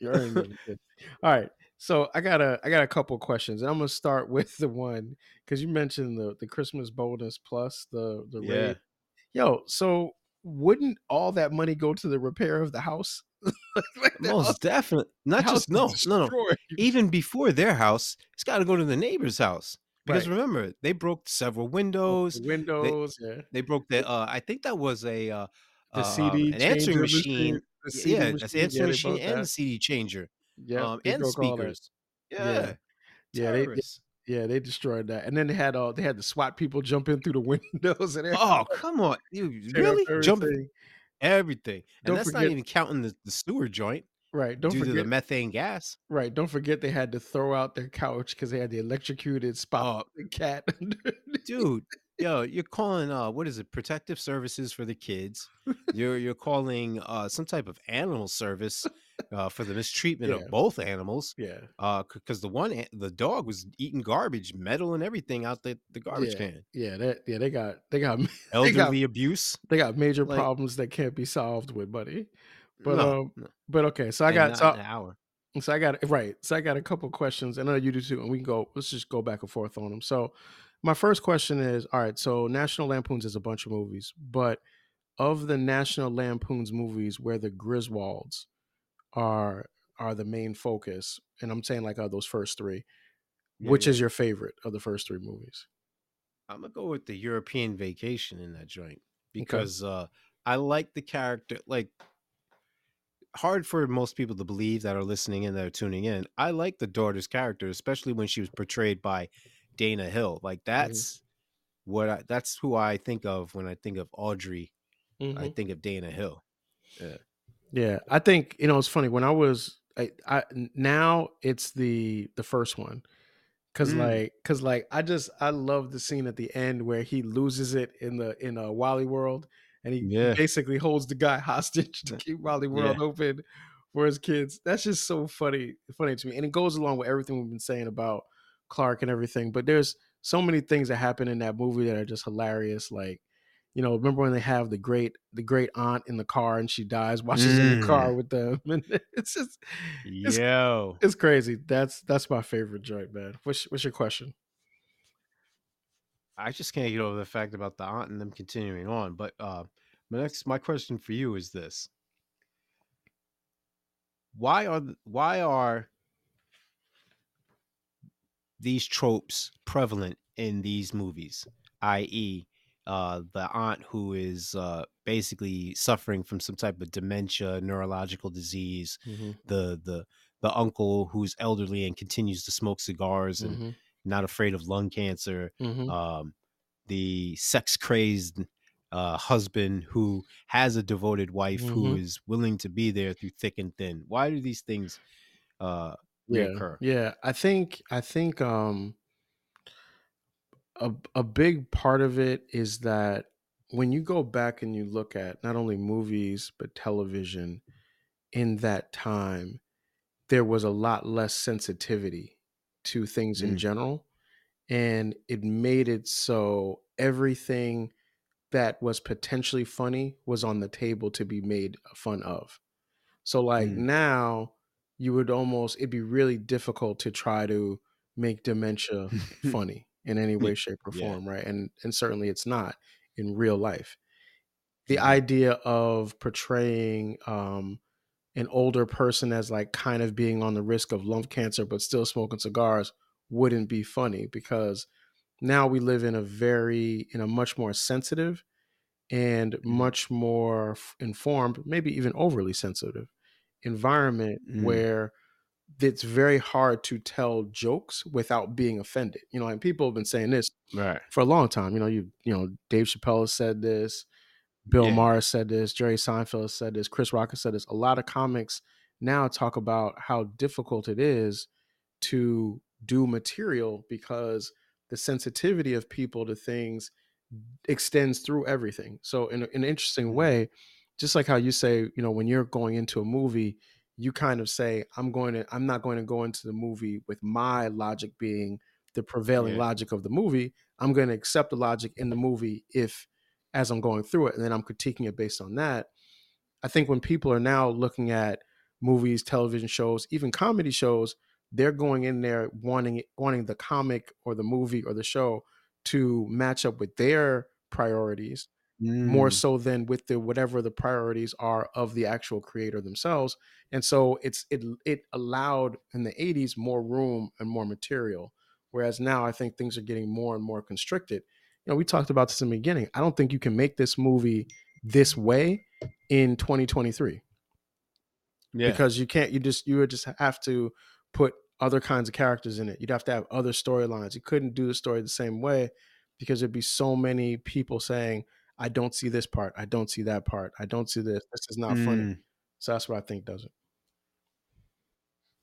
You're earning it. All right. So I got a I got a couple questions. I'm gonna start with the one because you mentioned the the Christmas bonus plus the the Yeah. raid. Yo, so wouldn't all that money go to the repair of the house? Like, house- Most definitely. Not just no, no, no. even before their house, it's got to go to the neighbor's house because Right. remember they broke several windows. the windows, yeah. They broke the. Uh, I think that was a uh, The uh, CD an answering machine. CD yeah, that's answering yeah, machine and the. CD changer, Yeah, um, and broke all that. speakers. Yeah. Yeah, Yeah, they- Yeah, they destroyed that, and then they had all they had the SWAT people jump in through the windows and everything. Oh come on, you really jump everything. everything, and Don't that's not even counting the, the sewer joint Right, don't forget. the methane gas. right, don't forget they had to throw out their couch because they had the electrocuted spot Oh, the cat. dude yo you're calling uh what is it protective services for the kids you're you're calling uh some type of animal service uh for the mistreatment Yeah. of both animals yeah, uh because the one the dog was eating garbage metal and everything out the, the garbage Yeah. can yeah, that yeah they got they got They got- elderly abuse they got major Like- problems that can't be solved with money. But no, um, no, but okay, so I and got so an hour So I got right. So I got a couple questions. I know you do too, and we can go. Let's just go back and forth on them. So my first question is: All right, so National Lampoons is a bunch of movies, but of the National Lampoons movies where the Griswolds are are the main focus, and I'm saying like of those first three, Yeah, which yeah. is your favorite of the first three movies? i'm gonna go with the european vacation in that joint because uh i like the character like hard for most people to believe that are listening and that are tuning in i like the daughter's character especially when she was portrayed by dana hill like that's what I, that's who i think of when i think of audrey i Mhm. think of dana hill Yeah, I think you know it's funny when I was I, I now it's the the first one because Mm. like because like I just I love the scene at the end where he loses it in the in a Wally World and he Yeah. basically holds the guy hostage to keep Wally World open for his kids. That's just so funny funny to me, and it goes along with everything we've been saying about Clark and everything. But there's so many things that happen in that movie that are just hilarious, like you know, remember when they have the great the great aunt in the car and she dies while she's in the car with them? And it's just It's- yo it's crazy. That's that's my favorite joint, man. What's what's your question? i just can't get over the fact about the aunt and them continuing on but uh my next my question for you is this why are why are these tropes prevalent in these movies i.e uh, the aunt who is uh, basically suffering from some type of dementia neurological disease the the the uncle who's elderly and continues to smoke cigars and Mhm, not afraid of lung cancer mhm. um, the sex crazed uh, husband who has a devoted wife who Mhm. is willing to be there through thick and thin. Why do these things uh, yeah, reoccur? yeah. I think I think um a a big part of it is that when you go back and you look at not only movies but television in that time, there was a lot less sensitivity to things in Mm. general. and it made it so everything that was potentially funny was on the table to be made fun of. So like Mm. now you would almost it'd be really difficult to try to make dementia funny in any way shape or Yeah. form, right? And and certainly it's not in real life. The Mhm. idea of portraying um an older person as like kind of being on the risk of lung cancer but still smoking cigars wouldn't be funny because now we live in a very in a much more sensitive and Mhm. much more informed maybe even overly sensitive environment Mm. where it's very hard to tell jokes without being offended you know and people have been saying this Right. for a long time you know you you know dave chappelle said this Bill Yeah. Maher said this, Jerry Seinfeld said this, Chris Rock said this. A lot of comics now talk about how difficult it is to do material because the sensitivity of people to things extends through everything. So in, in an interesting Mhm. way, just like how you say, you know, when you're going into a movie, you kind of say, I'm going to, I'm not going to go into the movie with my logic being the prevailing Yeah. logic of the movie. I'm going to accept the logic in the movie if as I'm going through it, and then I'm critiquing it based on that. I think when people are now looking at movies, television shows, even comedy shows, they're going in there wanting wanting the comic or the movie or the show to match up with their priorities more Mm. so than with the whatever the priorities are of the actual creator themselves. And so it's it it allowed in the 80s more room and more material. Whereas now I think things are getting more and more constricted. You know, we talked about this in the beginning. I don't think you can make this movie this way in 2023 Yeah. because you can't you just you would just have to put other kinds of characters in it you'd have to have other storylines you couldn't do the story the same way because there'd be so many people saying i don't see this part i don't see that part i don't see this this is not funny. Mm. so that's what i think does it.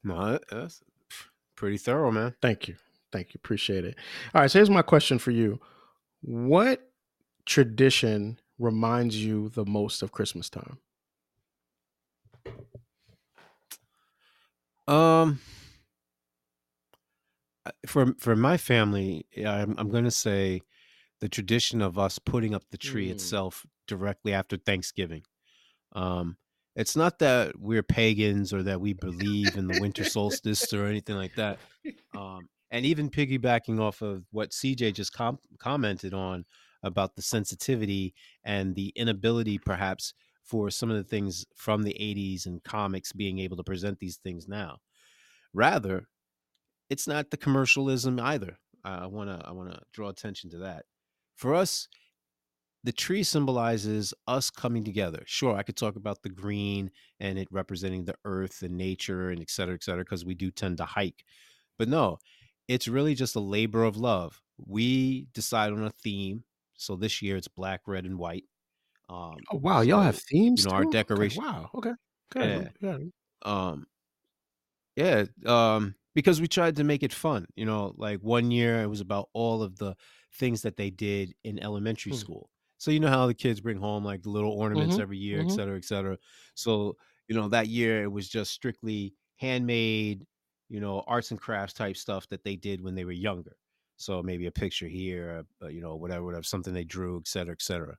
No, that's pretty thorough, man. thank you thank you appreciate it. All right so here's my question for you. What tradition reminds you the most of christmas time? Um, for for my family, I'm I'm gonna say the tradition of us putting up the tree Mm. itself directly after Thanksgiving. Um, it's not that we're pagans or that we believe in the winter solstice or anything like that. Um, and even piggybacking off of what CJ just com- commented on about the sensitivity and the inability, perhaps, for some of the things from the 80s and comics being able to present these things now. Rather, it's not the commercialism either. I want to I want to draw attention to that. For us, the tree symbolizes us coming together. Sure, I could talk about the green and it representing the earth and nature and et cetera, et cetera, because we do tend to hike. But no, it's really just a labor of love. We decide on a theme. So this year it's black, red, and white. Um, oh wow y'all have themes you know, our too? Okay, decoration. wow okay good yeah. um yeah um because we tried to make it fun you know like one year it was about all of the things that they did in elementary Hmm. school so you know how the kids bring home like the little ornaments Mhm, every year et mhm. cetera et cetera so you know that year it was just strictly handmade you know arts and crafts type stuff that they did when they were younger so maybe a picture here uh, you know whatever whatever something they drew et cetera et cetera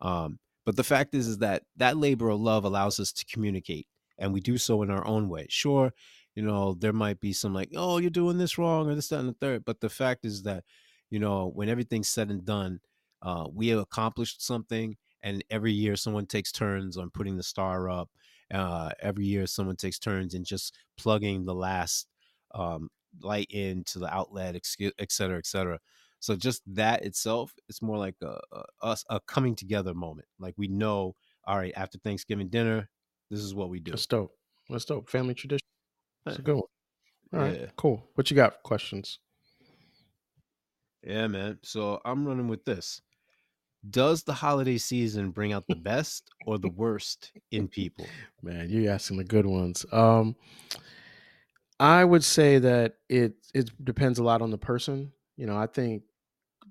um, but the fact is, is that that labor of love allows us to communicate, and we do so in our own way. Sure, you know there might be some like, oh, you're doing this wrong or this, that, and the third. But the fact is that, you know, when everything's said and done, uh, we have accomplished something, and every year someone takes turns on putting the star up. Uh, every year someone takes turns in just plugging the last um, light into the outlet, et cetera, et cetera. So just that itself, it's more like a, a us a coming together moment. Like we know, all right, after Thanksgiving dinner, this is what we do. That's dope. That's dope. Family tradition. That's a good one. All right, Yeah. cool. What you got? for Questions? Yeah, man. So I'm running with this. Does the holiday season bring out the best or the worst in people? Man, you're asking the good ones. Um, I would say that it it depends a lot on the person. You know, I think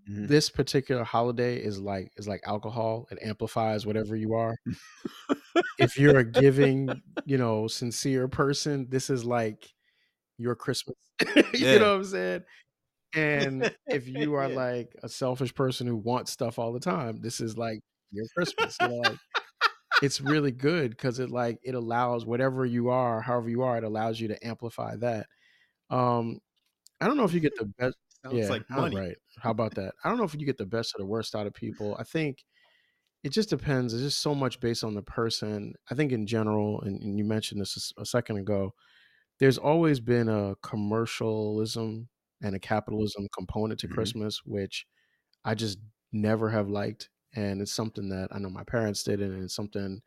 Mhm. this particular holiday is like is like alcohol. It amplifies whatever you are. if you're a giving, you know, sincere person, this is like your Christmas. you Yeah. know what I'm saying? And if you are Yeah. like a selfish person who wants stuff all the time, this is like your Christmas. You know, like it's really good because it like it allows whatever you are, however you are, it allows you to amplify that. Um, I don't know if you get the best. Sounds yeah, like money. right. How about that? I don't know if you get the best or the worst out of people. I think it just depends. It's just so much based on the person. I think in general, and, and you mentioned this a second ago, there's always been a commercialism and a capitalism component to Mhm. Christmas, which I just never have liked. And it's something that I know my parents did, and it's something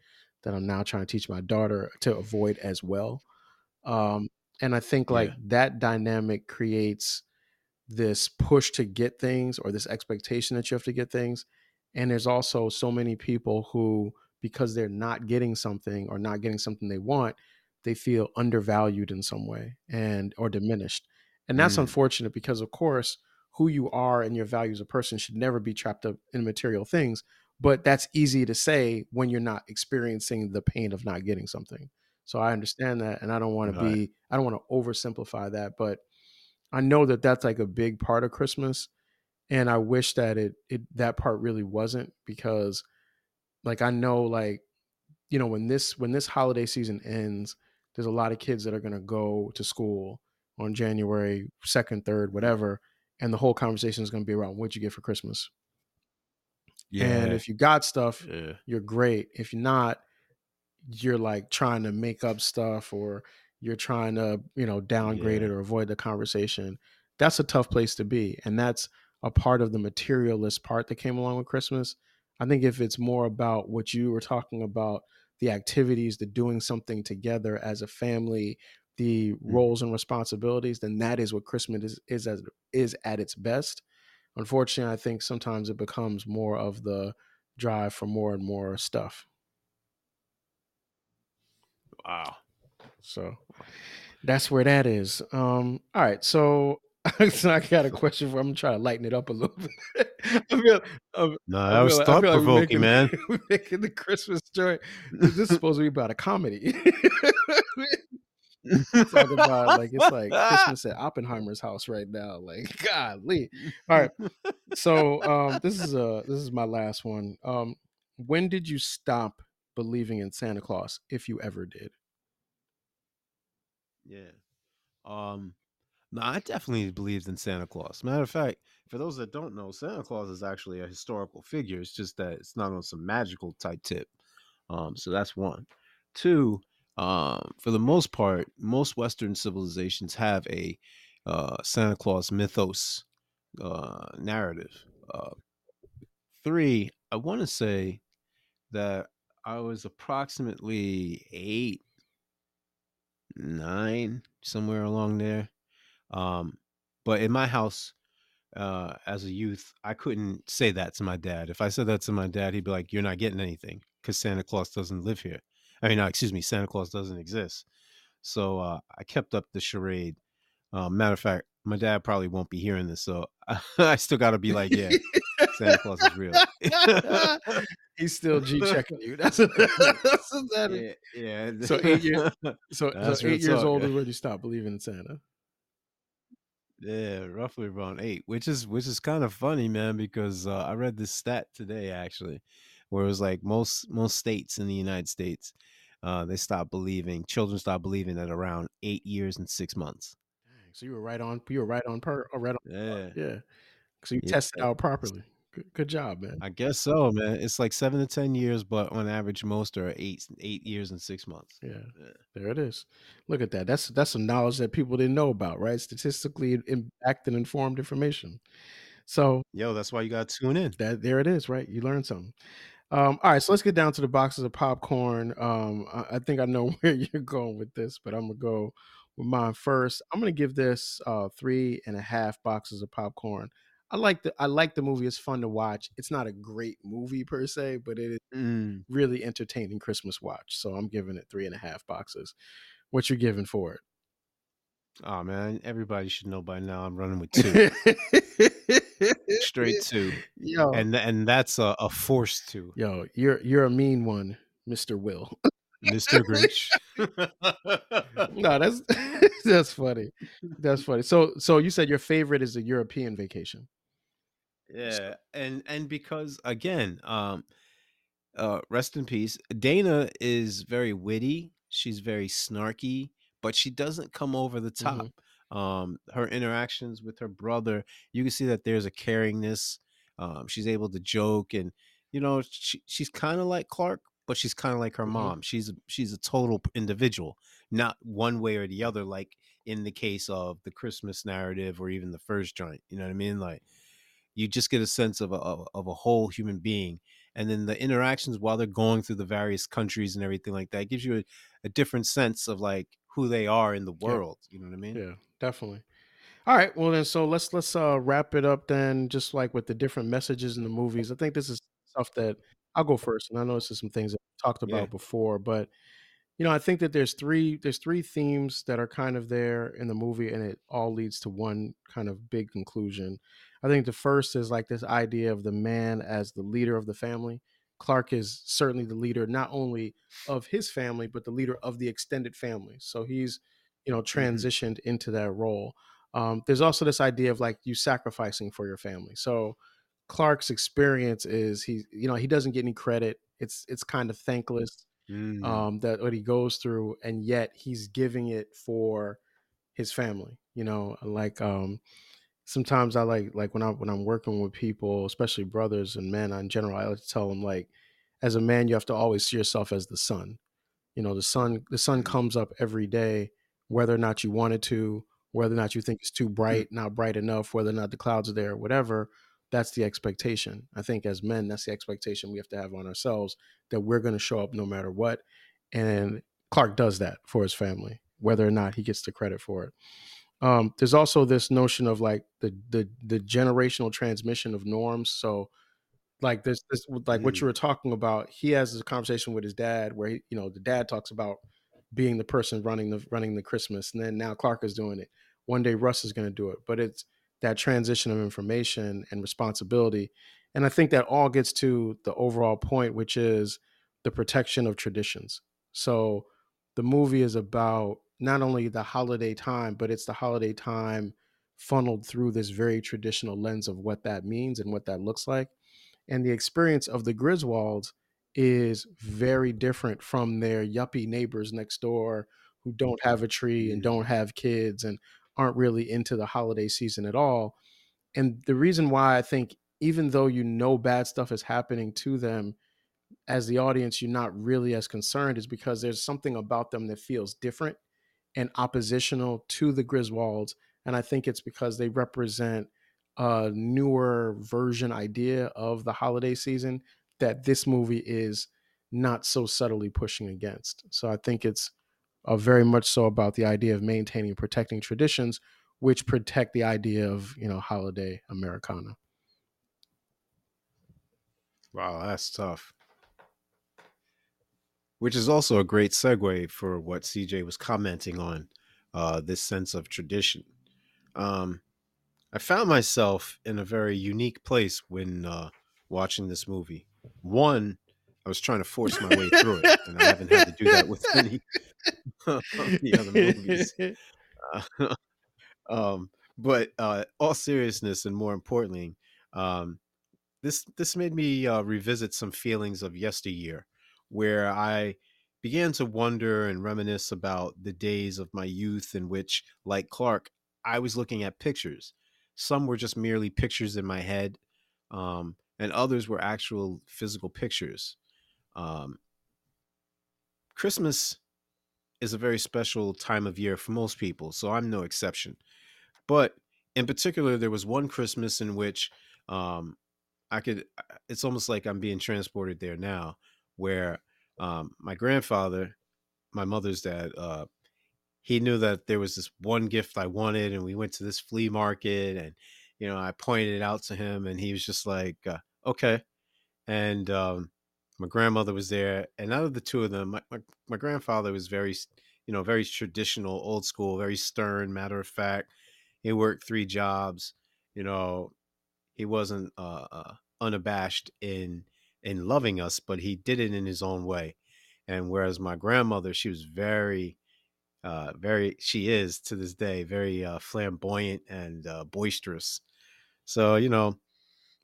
that I'm now trying to teach my daughter to avoid as well. Um, and I think like Yeah. that dynamic creates this push to get things or this expectation that you have to get things. And there's also so many people who, because they're not getting something or not getting something they want, they feel undervalued in some way and or diminished. And that's Mm. unfortunate because of course who you are and your value as a person should never be trapped up in material things. But that's easy to say when you're not experiencing the pain of not getting something. So I understand that, and I don't want to be, I don't want to oversimplify that, but I know that that's like a big part of Christmas, and I wish that it, it that part really wasn't because, like, I know, like, you know, when this when this holiday season ends, there's a lot of kids that are gonna go to school on January second, third, whatever, and the whole conversation is gonna be around what you get for Christmas. Yeah. And if you got stuff, Yeah. you're great. If you're not, you're like trying to make up stuff or you're trying to, you know, downgrade Yeah. it or avoid the conversation. That's a tough place to be. And that's a part of the materialist part that came along with Christmas. I think if it's more about what you were talking about, the activities, the doing something together as a family, the roles and responsibilities, then that is what Christmas is is as is at its best. Unfortunately, I think sometimes it becomes more of the drive for more and more stuff. Wow. So that's where that is. Um, all right, so, so I got a question for. I'm trying to try to lighten it up a little bit. I feel, No, I that was like- thought feel like we're provoking, making- man. we're making the Christmas joint. This is supposed to be about a comedy. Talk about like it's like Christmas at Oppenheimer's house right now. Like, golly. All right. So um, this is uh this is my last one. Um, when did you stop believing in Santa Claus, if you ever did? Yeah. Um no, I definitely believed in Santa Claus. Matter of fact, for those that don't know, Santa Claus is actually a historical figure. It's just that it's not on some magical type tip. Um, so that's one. Two, um, for the most part, most Western civilizations have a uh, Santa Claus mythos uh, narrative. Uh, three, I want to say that I was approximately eight, nine, somewhere along there. Um, but in my house, uh, as a youth, I couldn't say that to my dad. If I said that to my dad, he'd be like, "You're not getting anything because Santa Claus doesn't live here." I mean, no, excuse me, Santa Claus doesn't exist. So uh, I kept up the charade. Uh, matter of fact, my dad probably won't be hearing this, so I still got to be like, "Yeah, Santa Claus is real." He's still G checking you. That's, that's what that yeah, yeah. So eight years- So, so eight years talk, old is when you stop believing in Santa. Yeah, roughly around eight, which is which is kind of funny, man, because uh, I read this stat today actually, where it was like most most states in the United States, uh, they stop believing children stop believing at around eight years and six months. Dang, So you were right on. You were right on per. Or right on. Yeah, Yeah. So you Yeah. tested out properly. Good, job, man. I guess so, man. It's like seven to ten years, but on average, most are eight eight years and six months. Yeah. Yeah. There it is. Look at that. That's that's some knowledge that people didn't know about, right? Statistically backed and informed information. So Yo, that's why you got to tune in. that there it is, right? You learned something. Um, all right, so let's get down to the boxes of popcorn. Um, I, I think I know where you're going with this, but I'm gonna go with mine first. I'm gonna give this uh, three and a half boxes of popcorn. I like the I like the movie. It's fun to watch. It's not a great movie per se, but it is Mm, really entertaining Christmas watch. So I'm giving it three and a half boxes. What you're giving for it? Oh man, everybody should know by now. I'm running with two, straight two, Yo, and and that's a, a forced two. yo, you're you're a mean one, Mister Will. Mr. Grinch. no, that's that's funny. That's funny. So so you said your favorite is a European vacation. Yeah, and and because again, um, uh, rest in peace. Dana is very witty. She's very snarky, but she doesn't come over the top. Mm-hmm. Um, her interactions with her brother, you can see that there's a caringness. Um, she's able to joke, and you know, she, she's kind of like Clark, but she's kind of like her Mhm. mom. She's she's a total individual, not one way or the other. Like in the case of the Christmas narrative, or even the first joint. You know what I mean? Like you just get a sense of a of, a whole human being and then the interactions while they're going through the various countries and everything like that gives you a, a different sense of like who they are in the world you know what i mean Yeah, definitely. All right, well then, so let's let's uh wrap it up then, just like with the different messages in the movies. I think this is stuff that I'll go first, and I know this is some things that we talked Yeah. about before, but you know, I think that there's three there's three themes that are kind of there in the movie, and it all leads to one kind of big conclusion. I think the first is like this idea of the man as the leader of the family. Clark is certainly the leader, not only of his family, but the leader of the extended family. So he's, you know, transitioned into that role. Um, there's also this idea of like you sacrificing for your family. So Clark's experience is he, you know, he doesn't get any credit. It's it's kind of thankless Mm. um, that what he goes through, and yet he's giving it for his family. You know, like um, sometimes I like like when I when I'm working with people, especially brothers and men in general, I like to tell them like, as a man, you have to always see yourself as the sun. You know, the sun the sun Mhm. comes up every day, whether or not you want it to, whether or not you think it's too bright, not bright enough, whether or not the clouds are there, whatever. That's the expectation. I think as men, that's the expectation we have to have on ourselves that we're going to show up no matter what. And Clark does that for his family, whether or not he gets the credit for it. Um, there's also this notion of like the the the generational transmission of norms. So like this this like what Mm. you were talking about, he has a conversation with his dad where he, you know, the dad talks about being the person running the running the Christmas, and then now Clark is doing it. One day Russ is going to do it, but it's that transition of information and responsibility, and I think that all gets to the overall point, which is the protection of traditions. So the movie is about not only the holiday time, but it's the holiday time funneled through this very traditional lens of what that means and what that looks like. And the experience of the Griswolds is very different from their yuppie neighbors next door who don't have a tree and Mm. don't have kids and aren't really into the holiday season at all. And the reason why I think, even though you know bad stuff is happening to them, as the audience, you're not really as concerned, is because there's something about them that feels different and oppositional to the Griswolds. And I think it's because they represent a newer version idea of the holiday season that this movie is not so subtly pushing against. So I think it's uh, very much so about the idea of maintaining protecting traditions, which protect the idea of you know holiday Americana. wow that's tough which is also a great segue for what cj was commenting on uh, this sense of tradition. Um, i found myself in a very unique place when uh, watching this movie. One i was trying to force my way through it and i haven't had to do that with any of the other movies. Uh, um, but uh, all seriousness and more importantly, um, this this made me uh, revisit some feelings of yesteryear, where I began to wonder and reminisce about the days of my youth in which, like Clark, I was looking at pictures. Some were just merely pictures in my head, um, and others were actual physical pictures. Um, Christmas is a very special time of year for most people, so I'm no exception. But in particular, there was one Christmas in which um, I could, it's almost like I'm being transported there now, where um, my grandfather, my mother's dad, uh, he knew that there was this one gift I wanted, and we went to this flea market, and you know, I pointed it out to him, and he was just like, uh, "Okay." And um, my grandmother was there, and out of the two of them, my, my, my grandfather was very, you know, very traditional, old school, very stern, matter of fact. He worked three jobs, you know. He wasn't uh, uh, unabashed in in loving us, but he did it in his own way. And whereas my grandmother, she was very, uh, very, she is to this day very uh, flamboyant and uh, boisterous. So you know,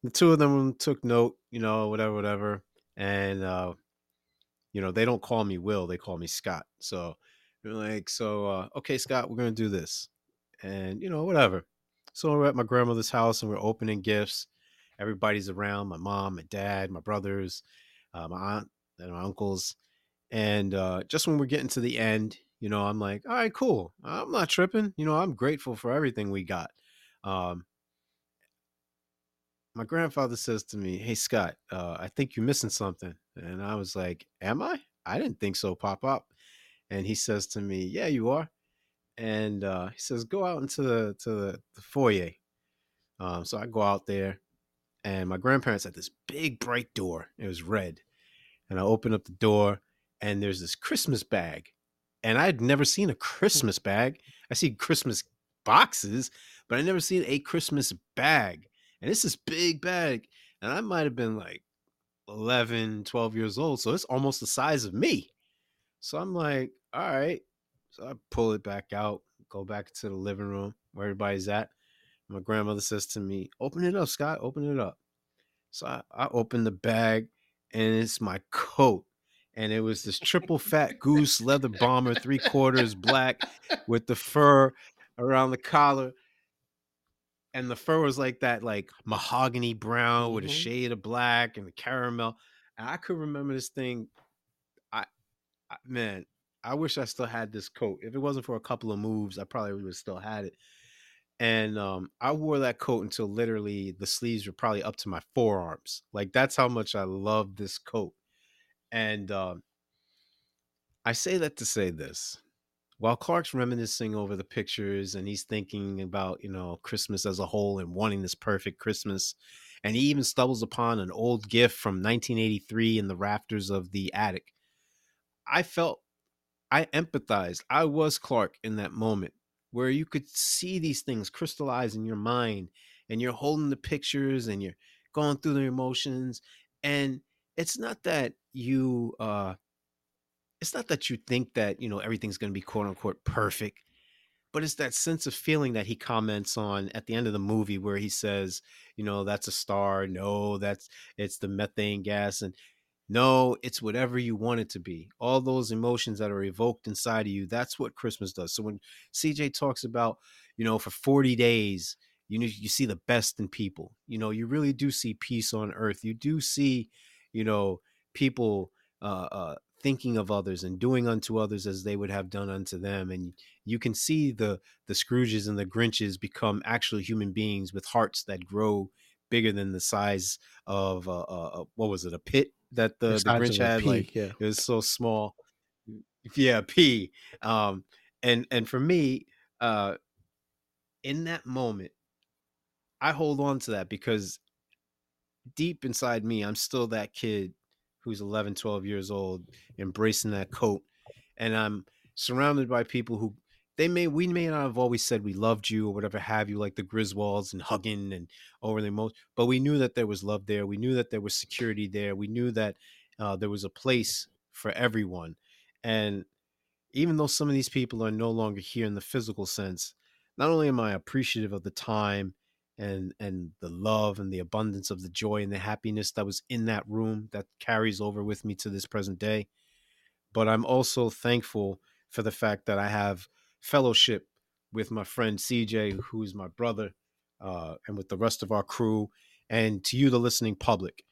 the two of them took note, you know, whatever, whatever, and uh, you know, they don't call me Will, they call me Scott. So they're like, so uh, okay, Scott, we're gonna do this, and you know, whatever. So we're at my grandmother's house and we're opening gifts. Everybody's around my mom, my dad, my brothers, uh, my aunt, and my uncles. And uh, just when we're getting to the end, you know, I'm like, all right, cool. I'm not tripping. You know, I'm grateful for everything we got. Um, my grandfather says to me, Hey, Scott, uh, I think you're missing something. And I was like, Am I? I didn't think so, Pop Up. And he says to me, Yeah, you are. And uh, he says, Go out into the to the, the foyer. Um, so I go out there, and my grandparents had this big bright door. It was red. And I open up the door, and there's this Christmas bag. And I had never seen a Christmas bag. I see Christmas boxes, but I never seen a Christmas bag and it's this big bag and i might have been like 11 12 years old so it's almost the size of me so i'm like all right so i pull it back out go back to the living room where everybody's at my grandmother says to me open it up scott open it up so i, I open the bag and it's my coat and it was this triple fat goose leather bomber three quarters black with the fur around the collar and the fur was like that like mahogany brown mm-hmm. with a mm-hmm. shade of black and the caramel and i could remember this thing I, I, man i wish i still had this coat if it wasn't for a couple of moves i probably would have still had it and um, i wore that coat until literally the sleeves were probably up to my forearms like that's how much i love this coat and um, i say that to say this while Clark's reminiscing over the pictures and he's thinking about, you know, Christmas as a whole and wanting this perfect Christmas, and he even stumbles upon an old gift from 1983 in the rafters of the attic. I felt, I empathized. I was Clark in that moment where you could see these things crystallize in your mind and you're holding the pictures and you're going through the emotions. And it's not that you, uh, it's not that you think that you know everything's going to be quote unquote perfect but it's that sense of feeling that he comments on at the end of the movie where he says you know that's a star no that's it's the methane gas and no it's whatever you want it to be. All those emotions that are evoked inside of you that's what christmas does. So when cj talks about you know for 40 days you know you see the best in people. You know you really do see peace on earth. You do see you know people uh, uh, thinking of others and doing unto others as they would have done unto them. And you can see the the scrooges and the grinches become actual human beings with hearts that grow bigger than the size of uh, uh, uh what was it a pit that the, the, the grinch had like yeah. it was so small yeah p um and and for me uh in that moment i hold on to that because deep inside me i'm still that kid who's 11, 12 years old, embracing that coat. And I'm surrounded by people who they may we may not have always said we loved you or whatever have you, like the Griswolds and hugging and over the most, but we knew that there was love there. We knew that there was security there. We knew that uh, there was a place for everyone. And even though some of these people are no longer here in the physical sense, not only am I appreciative of the time and and the love and the abundance of the joy and the happiness that was in that room that carries over with me to this present day but i'm also thankful for the fact that i have fellowship with my friend cj who is my brother uh, and with the rest of our crew and to you the listening public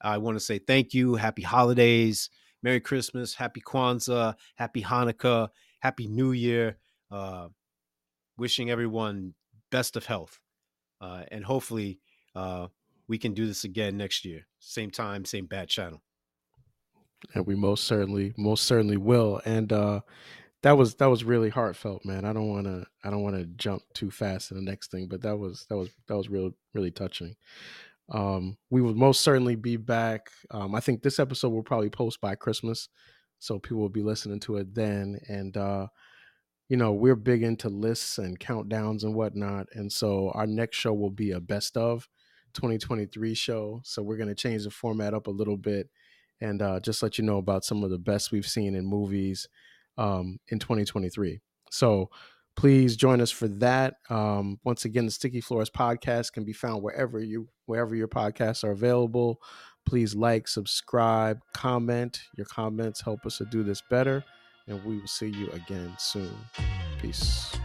i want to say thank you happy holidays merry christmas happy kwanzaa happy hanukkah happy new year uh, wishing everyone best of health uh, and hopefully uh, we can do this again next year, same time, same bad channel. And we most certainly, most certainly will. And uh, that was that was really heartfelt, man. I don't want to I don't want to jump too fast to the next thing, but that was that was that was real really touching. Um, we will most certainly be back. Um, I think this episode will probably post by Christmas, so people will be listening to it then. And uh, you know, we're big into lists and countdowns and whatnot. And so our next show will be a best of 2023 show. So we're going to change the format up a little bit and uh, just let you know about some of the best we've seen in movies um, in 2023. So please join us for that. Um, once again, the Sticky Floors podcast can be found wherever you wherever your podcasts are available. Please like, subscribe, comment. Your comments help us to do this better, and we will see you again soon. Peace.